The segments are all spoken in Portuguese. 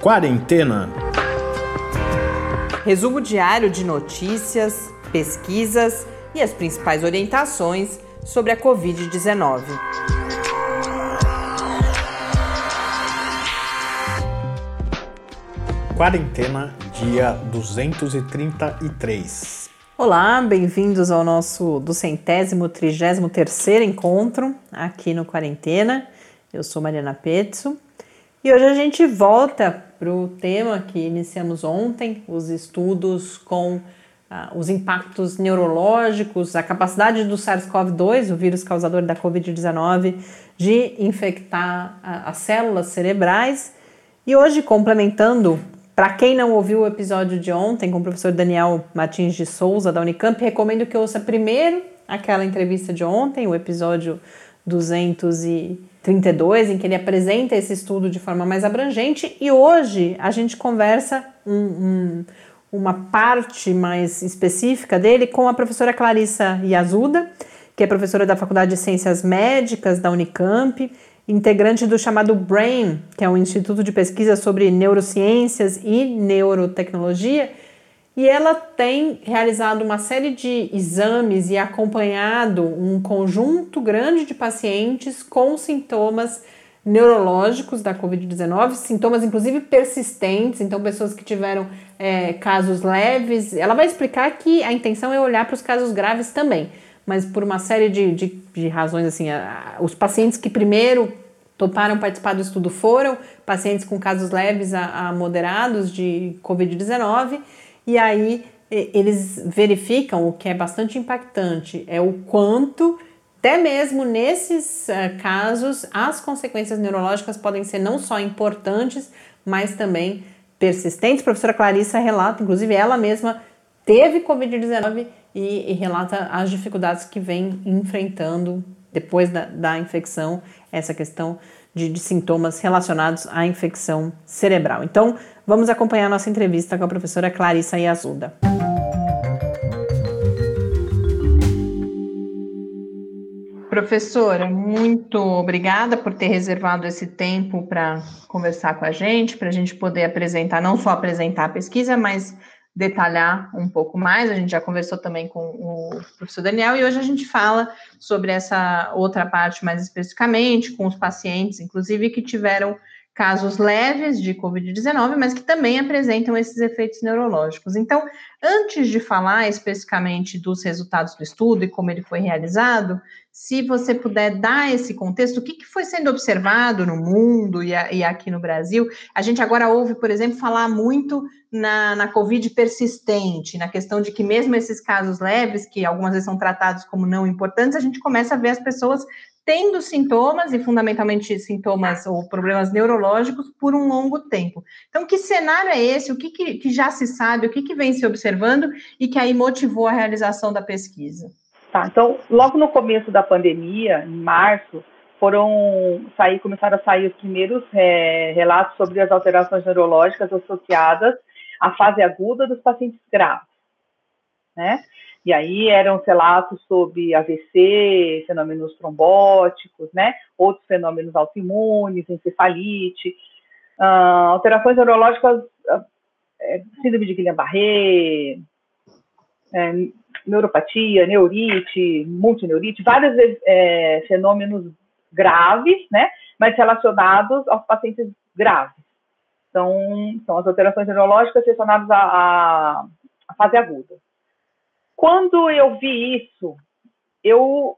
Quarentena. Resumo diário de notícias, pesquisas e as principais orientações sobre a Covid-19. Quarentena, dia 233. Olá, bem-vindos ao nosso do centésimo, trigésimo terceiro encontro aqui no Quarentena. Eu sou Mariana Petzo e hoje a gente volta para o tema que iniciamos ontem, os estudos com ah, os impactos neurológicos, a capacidade do SARS-CoV-2, o vírus causador da Covid-19, de infectar ah, as células cerebrais. E hoje, complementando, para quem não ouviu o episódio de ontem com o professor Daniel Martins de Souza, da Unicamp, recomendo que ouça primeiro aquela entrevista de ontem, o episódio 200 e 32, em que ele apresenta esse estudo de forma mais abrangente, e hoje a gente conversa um, um, uma parte mais específica dele com a professora Clarissa Yazuda, que é professora da Faculdade de Ciências Médicas da Unicamp, integrante do chamado BRAIN, que é um instituto de pesquisa sobre neurociências e neurotecnologia, e ela tem realizado uma série de exames e acompanhado um conjunto grande de pacientes com sintomas neurológicos da Covid-19, sintomas inclusive persistentes, então pessoas que tiveram é, casos leves. Ela vai explicar que a intenção é olhar para os casos graves também, mas por uma série de, de, de razões, assim, a, os pacientes que primeiro toparam participar do estudo foram pacientes com casos leves a, a moderados de Covid-19 e aí eles verificam o que é bastante impactante, é o quanto até mesmo nesses uh, casos, as consequências neurológicas podem ser não só importantes, mas também persistentes. A professora Clarissa relata, inclusive ela mesma teve Covid-19 e, e, relata as dificuldades que vem enfrentando depois da, da infecção, essa questão de, de sintomas relacionados à infecção cerebral. Então, vamos acompanhar nossa entrevista com a professora Clarissa Iazuda. Professora, muito obrigada por ter reservado esse tempo para conversar com a gente, para a gente poder apresentar, não só apresentar a pesquisa, mas detalhar um pouco mais. A gente já conversou também com o professor Daniel e hoje a gente fala sobre essa outra parte mais especificamente, com os pacientes, inclusive, que tiveram casos leves de Covid-19, mas que também apresentam esses efeitos neurológicos. Então, antes de falar especificamente dos resultados do estudo e como ele foi realizado, se você puder dar esse contexto, o que, que foi sendo observado no mundo e, a, e, aqui no Brasil? A gente agora ouve, por exemplo, falar muito na, na Covid persistente, na questão de que mesmo esses casos leves, que algumas vezes são tratados como não importantes, a gente começa a ver as pessoas tendo sintomas, e fundamentalmente sintomas ou problemas neurológicos, por um longo tempo. Então, que cenário é esse? O que, que, que já se sabe, o que, que vem se observando e que aí motivou a realização da pesquisa? Tá, então, logo no começo da pandemia, em março, foram sair, começaram a sair os primeiros é, relatos sobre as alterações neurológicas associadas à fase aguda dos pacientes graves, né? E aí eram relatos sobre AVC, fenômenos trombóticos, né? Outros fenômenos autoimunes, encefalite, uh, alterações neurológicas, uh, síndrome de Guillain-Barré, é, neuropatia, neurite, multineurite, vários é, fenômenos graves, né? Mas relacionados aos pacientes graves. Então, são as alterações neurológicas relacionadas à, à fase aguda. Quando eu vi isso, eu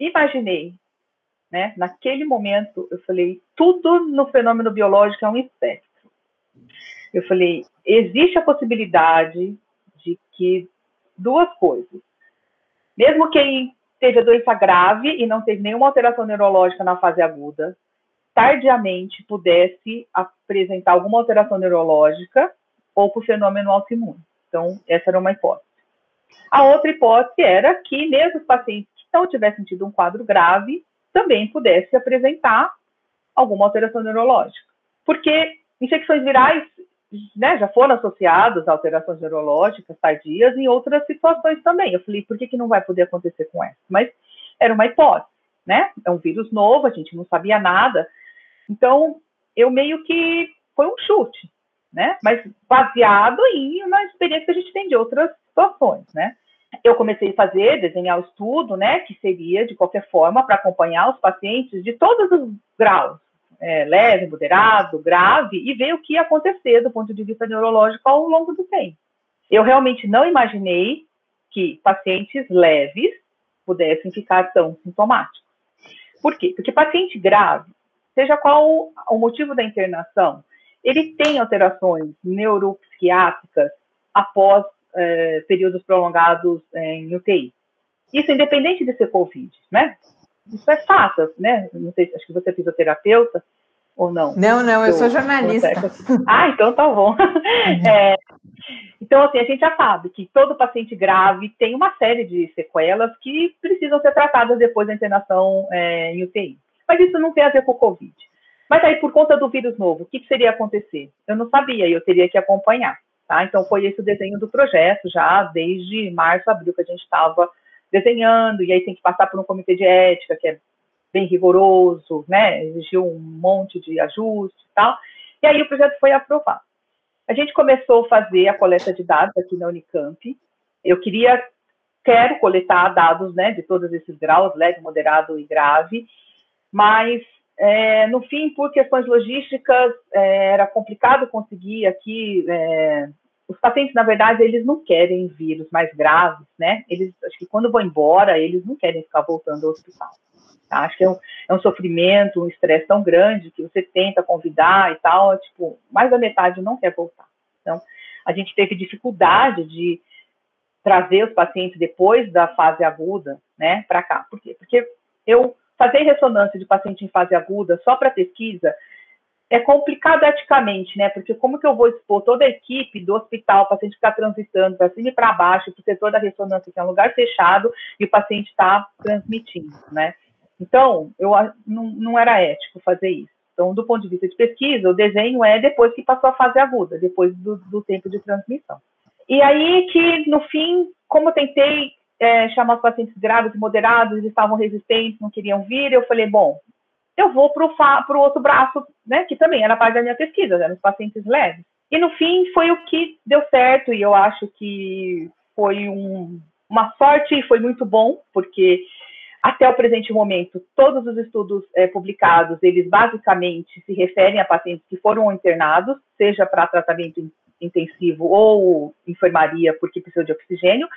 imaginei, né? Naquele momento, eu falei, tudo no fenômeno biológico é um espectro. Eu falei, existe a possibilidade de que duas coisas. Mesmo quem teve a doença grave e não teve nenhuma alteração neurológica na fase aguda, tardiamente pudesse apresentar alguma alteração neurológica ou por fenômeno autoimune. Então, essa era uma hipótese. A outra hipótese era que mesmo os pacientes que não tivessem tido um quadro grave também pudessem apresentar alguma alteração neurológica. Porque infecções virais né, já foram associadas a alterações neurológicas tardias em outras situações também. Eu falei, por que, que não vai poder acontecer com essa? Mas era uma hipótese, né? É um vírus novo, a gente não sabia nada. Então, eu meio que foi um chute, né? Mas baseado em uma experiência que a gente tem de outras situações, né? Eu comecei a fazer, desenhar o estudo, né? Que seria, de qualquer forma, para acompanhar os pacientes de todos os graus, é, leve, moderado, grave, e ver o que ia acontecer do ponto de vista neurológico ao longo do tempo. Eu realmente não imaginei que pacientes leves pudessem ficar tão sintomáticos. Por quê? Porque paciente grave, seja qual o motivo da internação, ele tem alterações neuropsiquiátricas após é, períodos prolongados é, em UTI. Isso independente de ser COVID, né? Isso é fato, né? Não sei, acho que você é fisioterapeuta ou não. Não, não, eu sou jornalista. Ah, então tá bom. Uhum. É, então, assim, a gente já sabe que todo paciente grave tem uma série de sequelas que precisam ser tratadas depois da internação é, em UTI. Mas isso não tem a ver com o Covid. Mas aí, por conta do vírus novo, o que, que seria acontecer? Eu não sabia, eu teria que acompanhar. Tá? Então, foi esse o desenho do projeto, já desde março, abril, que a gente estava desenhando, e aí tem que passar por um comitê de ética, que é bem rigoroso, né? Exigiu um monte de ajustes e tal. E aí o projeto foi aprovado. A gente começou a fazer a coleta de dados aqui na Unicamp. Eu queria, quero coletar dados, né, de todos esses graus, leve, moderado e grave, mas é, no fim, por questões logísticas, é, era complicado conseguir aqui. É, os pacientes, na verdade, eles não querem vírus mais graves, né? Eles, acho que quando vão embora, eles não querem ficar voltando ao hospital. Tá? Acho que é um, é um sofrimento, um estresse tão grande que você tenta convidar e tal, tipo, mais da metade não quer voltar. Então, a gente teve dificuldade de trazer os pacientes depois da fase aguda, né, para cá. Por quê? Porque eu fazer ressonância de paciente em fase aguda só para pesquisa é complicado eticamente, né? Porque como que eu vou expor toda a equipe do hospital, o paciente ficar transitando para cima e para baixo, o setor da ressonância, que é um lugar fechado, e o paciente está transmitindo, né? Então, eu não, não era ético fazer isso. Então, do ponto de vista de pesquisa, o desenho é depois que passou a fase aguda, depois do, do tempo de transmissão. E aí que, no fim, como eu tentei é, chamar os pacientes graves moderados, eles estavam resistentes, não queriam vir, eu falei, bom, eu vou para o outro braço, né, que também era parte da minha pesquisa, eram os pacientes leves. E, no fim, foi o que deu certo, e eu acho que foi um, uma sorte e foi muito bom, porque até o presente momento, todos os estudos é, publicados, eles basicamente se referem a pacientes que foram internados, seja para tratamento intensivo ou enfermaria porque precisam de oxigênio,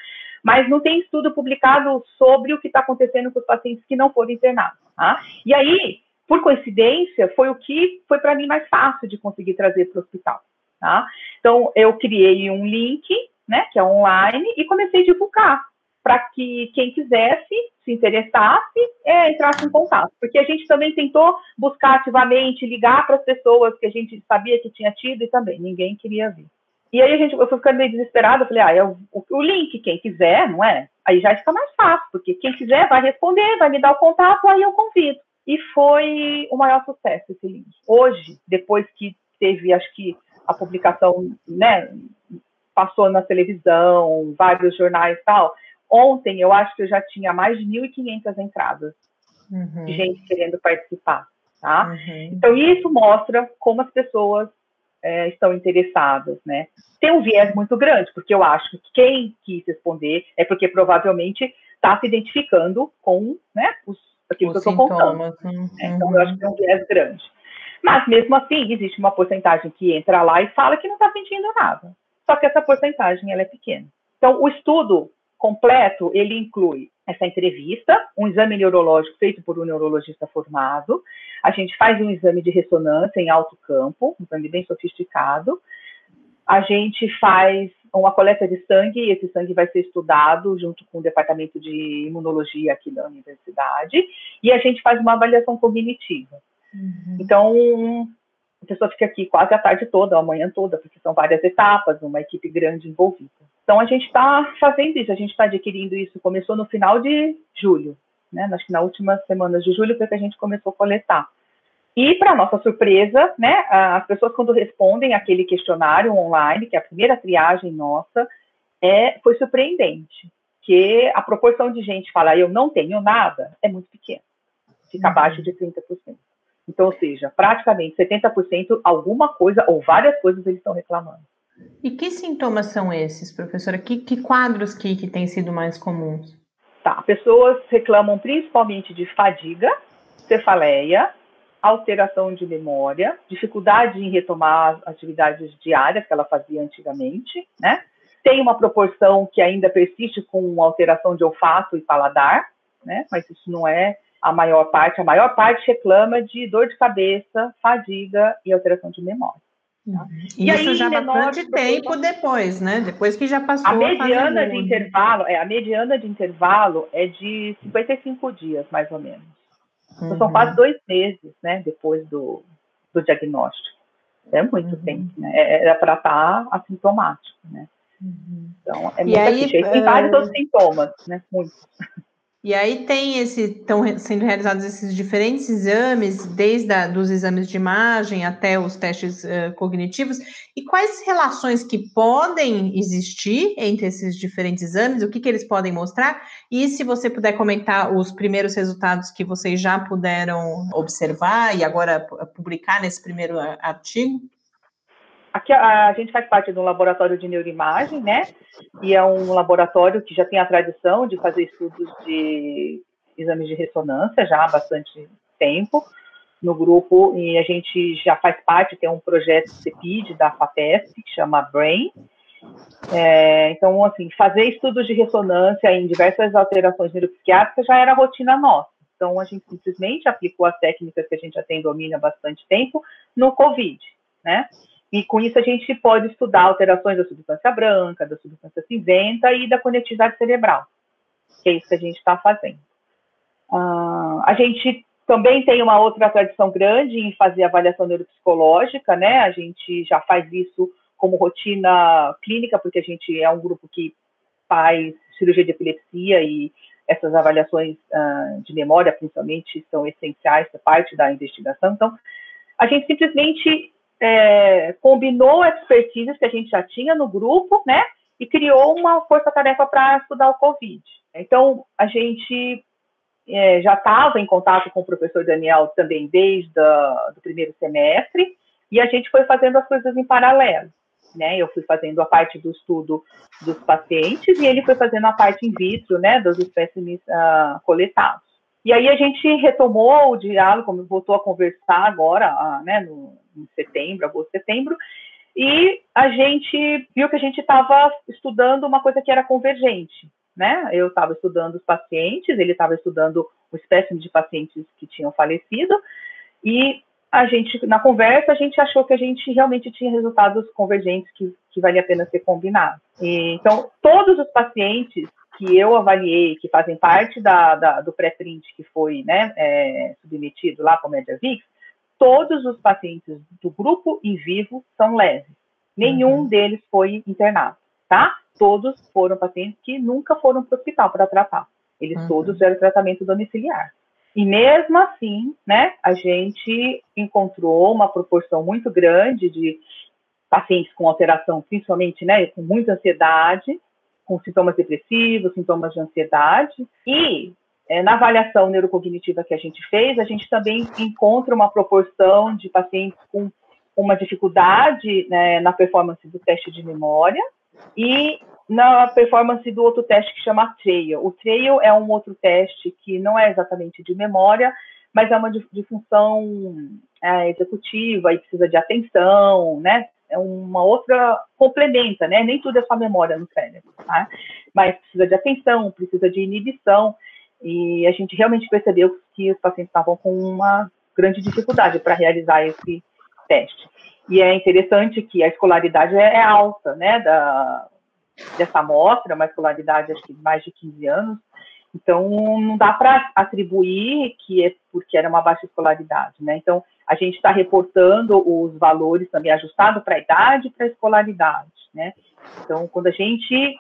mas não tem estudo publicado sobre o que está acontecendo com os pacientes que não foram internados. Tá? E aí, por coincidência, foi o que foi para mim mais fácil de conseguir trazer para o hospital. Tá? Então, eu criei um link, né, que é online, e comecei a divulgar para que quem quisesse, se interessasse, é, entrasse em contato. Porque a gente também tentou buscar ativamente, ligar para as pessoas que a gente sabia que tinha tido e também ninguém queria vir. E aí a gente, eu fui ficando meio desesperada, falei, ah, é o, o, link, quem quiser, não é? Aí já fica mais fácil, porque quem quiser vai responder, vai me dar o contato, aí eu convido. E foi o maior sucesso esse link. Hoje, depois que teve, acho que a publicação, né, passou na televisão, vários jornais e tal, Ontem eu acho que eu já tinha mais de 1.500 entradas uhum. de gente querendo participar. Tá? Uhum. Então, isso mostra como as pessoas é, estão interessadas, né? Tem um viés muito grande, porque eu acho que quem quis responder é porque provavelmente está se identificando com né, os, aquilo os que eu estou contando. Uhum. Então, eu acho que tem um viés grande. Mas, mesmo assim, existe uma porcentagem que entra lá e fala que não está sentindo nada. Só que essa porcentagem ela é pequena. Então, o estudo completo, ele inclui essa entrevista, um exame neurológico feito por um neurologista formado, a gente faz um exame de ressonância em alto campo, um exame bem sofisticado, a gente faz uma coleta de sangue, e esse sangue vai ser estudado junto com o departamento de imunologia aqui da universidade, e a gente faz uma avaliação cognitiva. Uhum. Então, a pessoa fica aqui quase a tarde toda, a manhã toda, porque são várias etapas, uma equipe grande envolvida. Então, a gente está fazendo isso, a gente está adquirindo isso. Começou no final de julho, né? Acho que nas últimas semanas de julho foi que a gente começou a coletar. E, para nossa surpresa, né, as pessoas, quando respondem aquele questionário online, que é a primeira triagem nossa, é, foi surpreendente, que a proporção de gente falar eu não tenho nada é muito pequena, fica uhum. abaixo de 30%. Então, ou seja, praticamente 70% alguma coisa ou várias coisas eles estão reclamando. E que sintomas são esses, professora? Que, que quadros que, que têm sido mais comuns? Tá, pessoas reclamam principalmente de fadiga, cefaleia, alteração de memória, dificuldade em retomar as atividades diárias que ela fazia antigamente, né? Tem uma proporção que ainda persiste com alteração de olfato e paladar, né? Mas isso não é a maior parte. A maior parte reclama de dor de cabeça, fadiga e alteração de memória. Tá? E isso aí, já bastante tempo depois, né? Depois que já passou. A mediana a de intervalo, é, a mediana de intervalo é de 55 dias, mais ou menos. Então, uhum. são quase dois meses, né? Depois do, do diagnóstico. É muito uhum. tempo, né? É, era para estar tá assintomático, né? Uhum. Então, é muito e aí, Tem vários uh... outros sintomas, né? Muitos. E aí tem esse, estão sendo realizados esses diferentes exames, desde a, dos exames de imagem até os testes uh, cognitivos. E quais relações que podem existir entre esses diferentes exames? O que, que eles podem mostrar? E se você puder comentar os primeiros resultados que vocês já puderam observar e agora publicar nesse primeiro artigo? Aqui a, a, gente faz parte de um laboratório de neuroimagem, né? E é um laboratório que já tem a tradição de fazer estudos de exames de ressonância já há bastante tempo no grupo e a gente já faz parte, tem um projeto CEPID da FAPESP que chama BRAIN. É, então, assim, fazer estudos de ressonância em diversas alterações neuropsiquiátricas já era rotina nossa. Então, a gente simplesmente aplicou as técnicas que a gente já tem domínio há bastante tempo no COVID, né? E com isso a gente pode estudar alterações da substância branca, da substância cinzenta e da conectividade cerebral, que é isso que a gente está fazendo. Uh, a gente também tem uma outra tradição grande em fazer avaliação neuropsicológica, né? A gente já faz isso como rotina clínica, porque a gente é um grupo que faz cirurgia de epilepsia e essas avaliações uh, de memória, principalmente, são essenciais, é parte da investigação. Então, a gente simplesmente é, combinou expertises que a gente já tinha no grupo, né? E criou uma força-tarefa para estudar o Covid. Então, a gente é, já estava em contato com o professor Daniel também desde o primeiro semestre, e a gente foi fazendo as coisas em paralelo. Né? Eu fui fazendo a parte do estudo dos pacientes e ele foi fazendo a parte in vitro, né, dos espécimes uh, coletados. E aí a gente retomou o diálogo, voltou a conversar agora, né, no, em setembro, agosto, setembro, e a gente viu que a gente estava estudando uma coisa que era convergente, né? Eu estava estudando os pacientes, ele estava estudando o espécime de pacientes que tinham falecido, e a gente, na conversa, a gente achou que a gente realmente tinha resultados convergentes que, que valia a pena ser combinado. E, então, todos os pacientes que eu avaliei, que fazem parte da, da do pré-print que foi né, é, submetido lá para o MediaVix, todos os pacientes do grupo em vivo são leves. Nenhum uhum. deles foi internado, tá? Todos foram pacientes que nunca foram para o hospital para tratar. Eles uhum. todos fizeram tratamento domiciliar. E mesmo assim, né, a gente encontrou uma proporção muito grande de pacientes com alteração, principalmente, né, com muita ansiedade, com sintomas depressivos, sintomas de ansiedade, e é, na avaliação neurocognitiva que a gente fez, a gente também encontra uma proporção de pacientes com uma dificuldade né, na performance do teste de memória e na performance do outro teste que chama TRAIL. O TRAIL é um outro teste que não é exatamente de memória, mas é uma de, de função é, executiva e precisa de atenção, né? É uma outra complementa, né? Nem tudo é só memória no cérebro, tá? Mas precisa de atenção, precisa de inibição. E a gente realmente percebeu que os pacientes estavam com uma grande dificuldade para realizar esse teste. E é interessante que a escolaridade é, alta, né, da, dessa amostra, uma escolaridade acho que mais de 15 anos, então não dá para atribuir que é porque era uma baixa escolaridade, né? Então a gente está reportando os valores também ajustados para a idade e para a escolaridade, né? Então quando a gente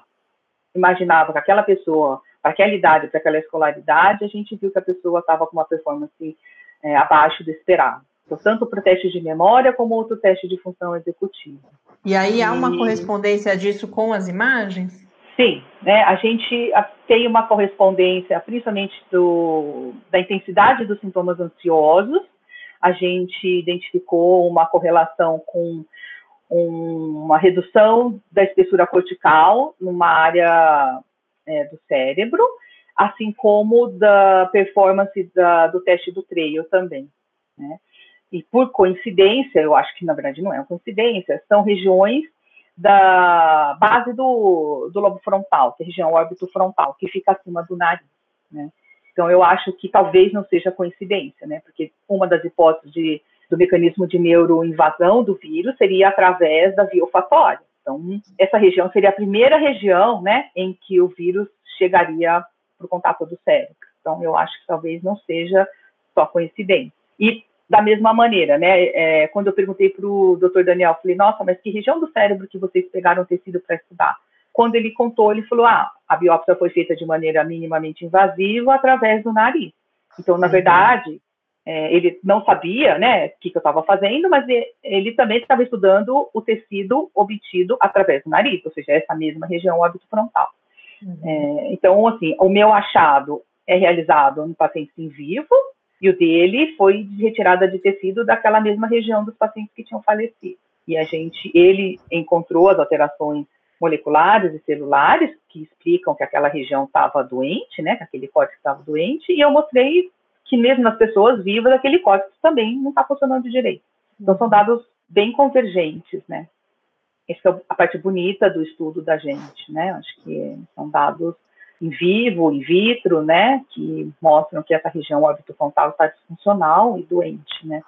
imaginava que aquela pessoa para aquela idade, para aquela escolaridade, a gente viu que a pessoa estava com uma performance é, abaixo do esperado. Então, tanto para o teste de memória como outro teste de função executiva. E aí há uma e... correspondência disso com as imagens? Sim, né? A gente tem uma correspondência, principalmente do, da intensidade dos sintomas ansiosos. a gente identificou uma correlação com um, uma redução da espessura cortical numa área é, do cérebro, assim como da performance da, do teste do trail também. Né? E por coincidência, eu acho que na verdade não é uma coincidência, são regiões da base do, do lobo frontal, que é a região órbito frontal, que fica acima do nariz. Né? Então, eu acho que talvez não seja coincidência, né? porque uma das hipóteses de, do mecanismo de neuroinvasão do vírus seria através da via olfatória. Então, essa região seria a primeira região né, em que o vírus chegaria para o contato do cérebro. Então, eu acho que talvez não seja só coincidência. E, da mesma maneira, né, é, quando eu perguntei para o doutor Daniel, falei, nossa, mas que região do cérebro que vocês pegaram tecido para estudar? Quando ele contou, ele falou, ah, a biópsia foi feita de maneira minimamente invasiva através do nariz. Então, na uhum. verdade, é, ele não sabia, né, o que, que eu estava fazendo, mas ele, ele também estava estudando o tecido obtido através do nariz, ou seja, essa mesma região óbito frontal. Uhum. É, então, assim, o meu achado é realizado no paciente em vivo e o dele foi de retirada de tecido daquela mesma região dos pacientes que tinham falecido. E a gente, ele encontrou as alterações moleculares e celulares que explicam que aquela região estava doente, né, que aquele córtex estava doente, e eu mostrei que mesmo nas pessoas vivas, aquele córtex também não está funcionando direito. Então, são dados bem convergentes, né. Essa é a parte bonita do estudo da gente, né? Acho que são dados em vivo, in vitro, né? Que mostram que essa região órbito-frontal está disfuncional e doente, né?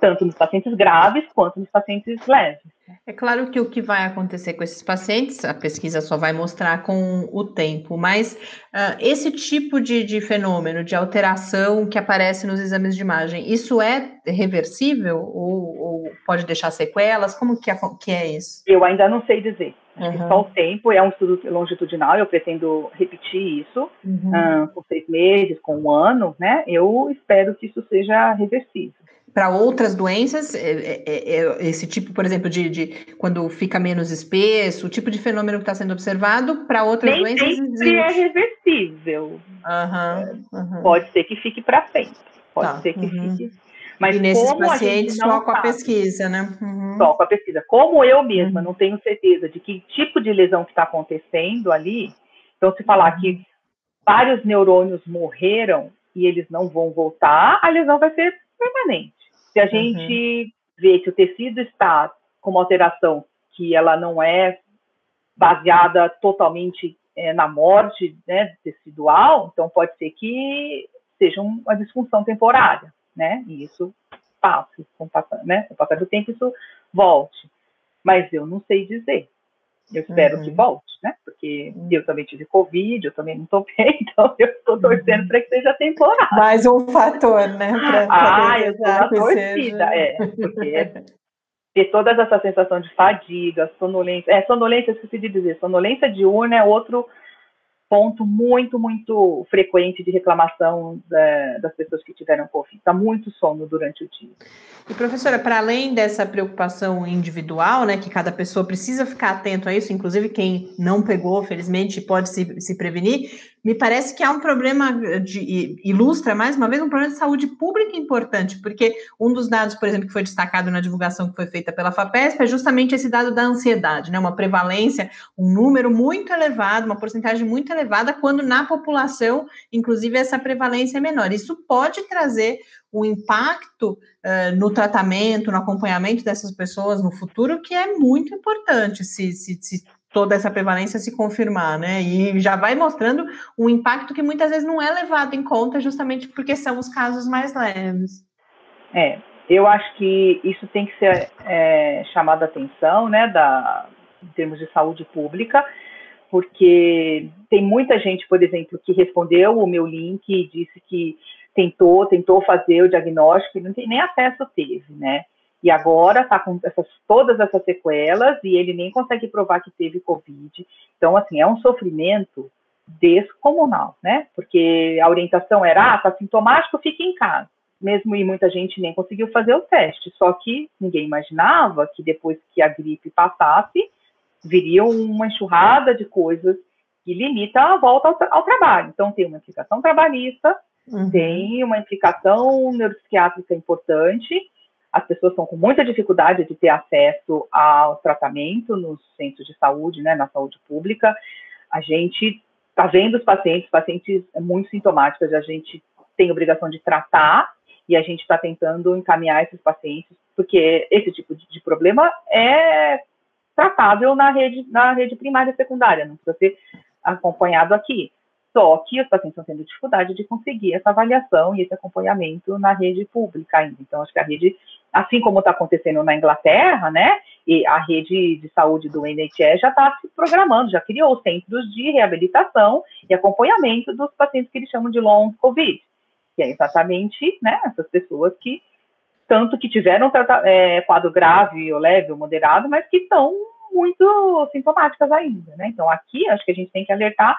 Tanto nos pacientes graves quanto nos pacientes leves. É claro que o que vai acontecer com esses pacientes, a pesquisa só vai mostrar com o tempo, mas uh, esse tipo de, de, fenômeno, de alteração que aparece nos exames de imagem, isso é reversível ou, ou pode deixar sequelas? Como que é, que é isso? Eu ainda não sei dizer. Uhum. Só o tempo, é um estudo longitudinal, eu pretendo repetir isso uhum. uh, com seis meses, com um ano, né? Eu espero que isso seja reversível para outras doenças, é, é, é, esse tipo, por exemplo, de, de, quando fica menos espesso, o tipo de fenômeno que está sendo observado, para outras Nem doenças. Sempre é reversível. Uhum. Pode ser que fique para frente. Pode tá, ser que uhum. fique. Mas e nesses pacientes só com a pesquisa, né? Uhum. Só com a pesquisa. Como eu mesma uhum. não tenho certeza de que tipo de lesão que está acontecendo ali, então se falar que uhum. vários neurônios morreram e eles não vão voltar, a lesão vai ser permanente. Se a uhum. gente vê que o tecido está com uma alteração que ela não é baseada totalmente é, na morte né, tecidual, então pode ser que seja uma disfunção temporária, né? E isso passe, com o passar, né, com o passar do tempo isso volte. Mas eu não sei dizer. Eu espero uhum. que volte, né? Porque eu também tive Covid, eu também não estou bem, então eu estou torcendo uhum. para que seja temporário. Mais um fator, né? Pra, ah, eu estou torcida, é, porque ter toda essa sensação de fadiga, sonolência, é, sonolência, esqueci de dizer, sonolência diurna é outro ponto muito, muito frequente de reclamação da, das pessoas que tiveram Covid. Está muito sono durante o dia. E, professora, para além dessa preocupação individual, né, que cada pessoa precisa ficar atento a isso, inclusive quem não pegou, felizmente, pode se, se prevenir, me parece que há um problema de ilustra mais uma vez um problema de saúde pública importante, porque um dos dados, por exemplo, que foi destacado na divulgação que foi feita pela FAPESP é justamente esse dado da ansiedade, né? Uma prevalência, um número muito elevado, uma porcentagem muito elevada, quando na população, inclusive, essa prevalência é menor. Isso pode trazer um impacto uh, no tratamento, no acompanhamento dessas pessoas no futuro, que é muito importante se, se, se toda essa prevalência se confirmar, né? E já vai mostrando um impacto que muitas vezes não é levado em conta, justamente porque são os casos mais leves. É, eu acho que isso tem que ser é, chamado a atenção, né, da, em termos de saúde pública, porque tem muita gente, por exemplo, que respondeu o meu link e disse que tentou, tentou fazer o diagnóstico e não tem nem acesso teve, né? e agora está com essas, todas essas sequelas e ele nem consegue provar que teve Covid. Então, assim, é um sofrimento descomunal, né? Porque a orientação era, ah, tá sintomático, fique em casa. Mesmo e muita gente nem conseguiu fazer o teste. Só que ninguém imaginava que depois que a gripe passasse, viria uma enxurrada de coisas que limita a volta ao, ao trabalho. Então, tem uma implicação trabalhista, uhum. tem uma implicação neuropsiquiátrica importante. As pessoas estão com muita dificuldade de ter acesso ao tratamento nos centros de saúde, né, na saúde pública. A gente está vendo os pacientes, pacientes muito sintomáticos, a gente tem obrigação de tratar e a gente está tentando encaminhar esses pacientes, porque esse tipo de, de, problema é tratável na rede, na rede primária e secundária, não precisa ser acompanhado aqui. Só que os pacientes estão tendo dificuldade de conseguir essa avaliação e esse acompanhamento na rede pública ainda. Então, acho que a rede, assim como está acontecendo na Inglaterra, né, e a rede de saúde do NHS já está se programando, já criou centros de reabilitação e acompanhamento dos pacientes que eles chamam de long COVID que é exatamente né, essas pessoas que, tanto que tiveram é, quadro grave, ou leve, ou moderado, mas que estão muito sintomáticas ainda, né? Então, aqui, acho que a gente tem que alertar,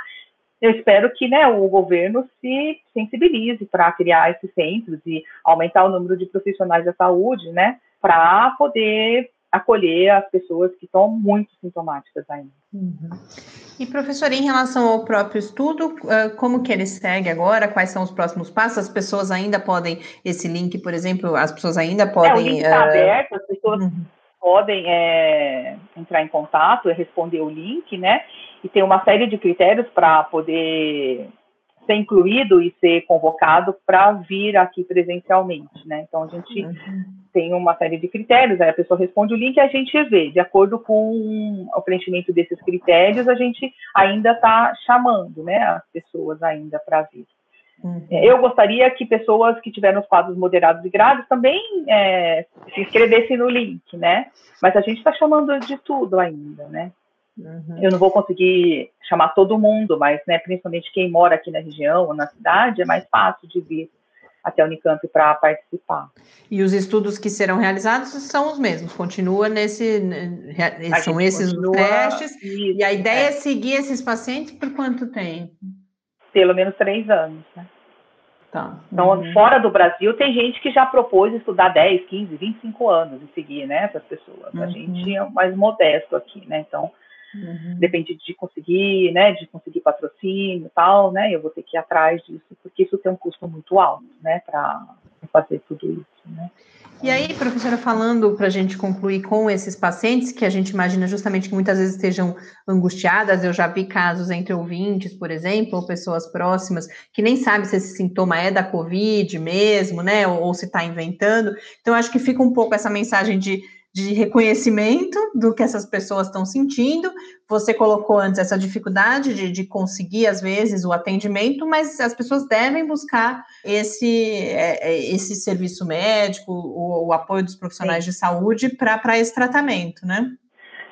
eu espero que né, o governo se sensibilize para criar esses centros e aumentar o número de profissionais da saúde, né, para poder acolher as pessoas que estão muito sintomáticas ainda. Uhum. E professor, em relação ao próprio estudo, como que ele segue agora? Quais são os próximos passos? As pessoas ainda podem, esse link, por exemplo, as pessoas ainda podem... É, o link está uh... aberto, as pessoas uhum. podem é, entrar em contato e responder o link, né? E tem uma série de critérios para poder ser incluído e ser convocado para vir aqui presencialmente, né? Então a gente uhum. Tem uma série de critérios, aí a pessoa responde o link e a gente vê. De acordo com o preenchimento desses critérios, a gente ainda está chamando, né, as pessoas ainda para vir. Uhum. Eu gostaria que pessoas que tiveram os quadros moderados e graves também é, se inscrevessem no link, né? Mas a gente está chamando de tudo ainda, né? Uhum. Eu não vou conseguir chamar todo mundo, mas né, principalmente quem mora aqui na região ou na cidade, é mais fácil de vir até a Unicamp para participar. E os estudos que serão realizados são os mesmos, continua nesse. São esses continua, testes. Isso, e a ideia é. é. seguir esses pacientes por quanto tempo? Pelo menos três anos, né? Tá. Então, uhum. fora do Brasil, tem gente que já propôs estudar 10, 15, 25 anos e seguir, né, essas pessoas. Uhum. A gente é mais modesto aqui, né? Então, Uhum. Depende de conseguir, né, de conseguir patrocínio e tal, né, eu vou ter que ir atrás disso, porque isso tem um custo muito alto, né, para fazer tudo isso, né. E aí, professora, falando para a gente concluir com esses pacientes, que a gente imagina justamente que muitas vezes estejam angustiadas, eu já vi casos entre ouvintes, por exemplo, ou pessoas próximas, que nem sabem se esse sintoma é da Covid mesmo, né, ou, ou se está inventando. Então, acho que fica um pouco essa mensagem de de reconhecimento do que essas pessoas estão sentindo. Você colocou antes essa dificuldade de, de conseguir, às vezes, o atendimento, mas as pessoas devem buscar esse, é, é, esse serviço médico, o, o apoio dos profissionais Sim. de saúde para esse tratamento, né?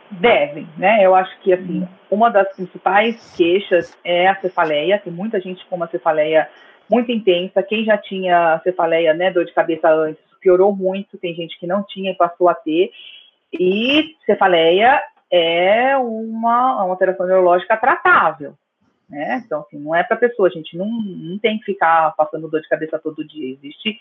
Devem, né? Eu acho que, assim, uma das principais queixas é a cefaleia. Tem muita gente com uma cefaleia muito intensa. Quem já tinha cefaleia, né, dor de cabeça antes, piorou muito, tem gente que não tinha e passou a ter. E cefaleia é uma, uma alteração neurológica tratável. Né? Então, assim, não é para pessoa, a gente não, não tem que ficar passando dor de cabeça todo dia. Existe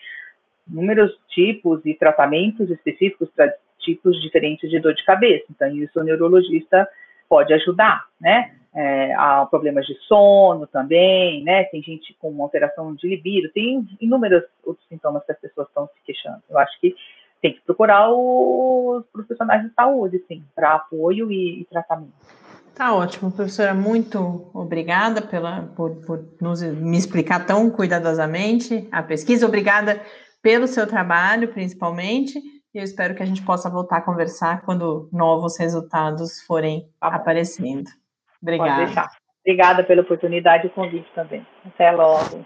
inúmeros tipos e tratamentos específicos para tipos diferentes de dor de cabeça. Então, isso o neurologista pode ajudar, né? É, há problemas de sono também, né? Tem gente com alteração de libido, tem inúmeros outros sintomas que as pessoas estão se queixando. Eu acho que tem que procurar os profissionais de saúde, sim, para apoio e, e, tratamento. Tá ótimo, professora. Muito obrigada pela, por, por nos, me explicar tão cuidadosamente a pesquisa. Obrigada pelo seu trabalho, principalmente. E eu espero que a gente possa voltar a conversar quando novos resultados forem tá aparecendo. Obrigada. Obrigada pela oportunidade e convite também. Até logo.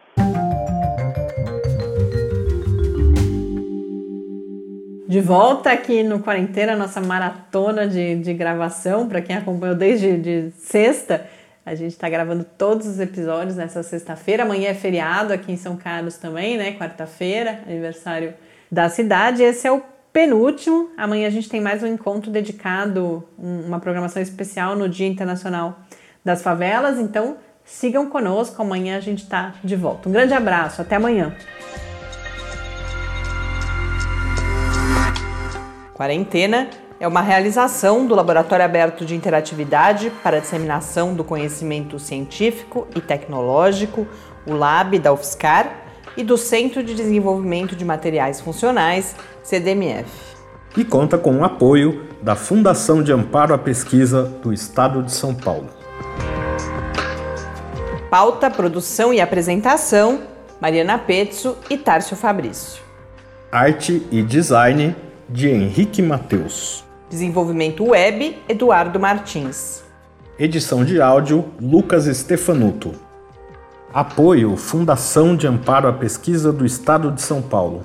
De volta aqui no Quarentena, nossa maratona de, de gravação. Para quem acompanhou desde de sexta, a gente está gravando todos os episódios nessa sexta-feira. Amanhã é feriado aqui em São Carlos também, né? Quarta-feira, aniversário da cidade. Esse é o penúltimo. Amanhã a gente tem mais um encontro dedicado, uma programação especial no Dia Internacional das Favelas. Então sigam conosco, amanhã a gente está de volta. Um grande abraço, até amanhã. Quarentena é uma realização do Laboratório Aberto de Interatividade para a Disseminação do Conhecimento Científico e Tecnológico, o LAB da UFSCar e do Centro de Desenvolvimento de Materiais Funcionais, CDMF. E conta com o apoio da Fundação de Amparo à Pesquisa do Estado de São Paulo. Pauta, produção e apresentação: Mariana Pezzo e Tárcio Fabrício. Arte e design de Henrique Mateus. Desenvolvimento web: Eduardo Martins. Edição de áudio: Lucas Stefanuto. Apoio Fundação de Amparo à Pesquisa do Estado de São Paulo.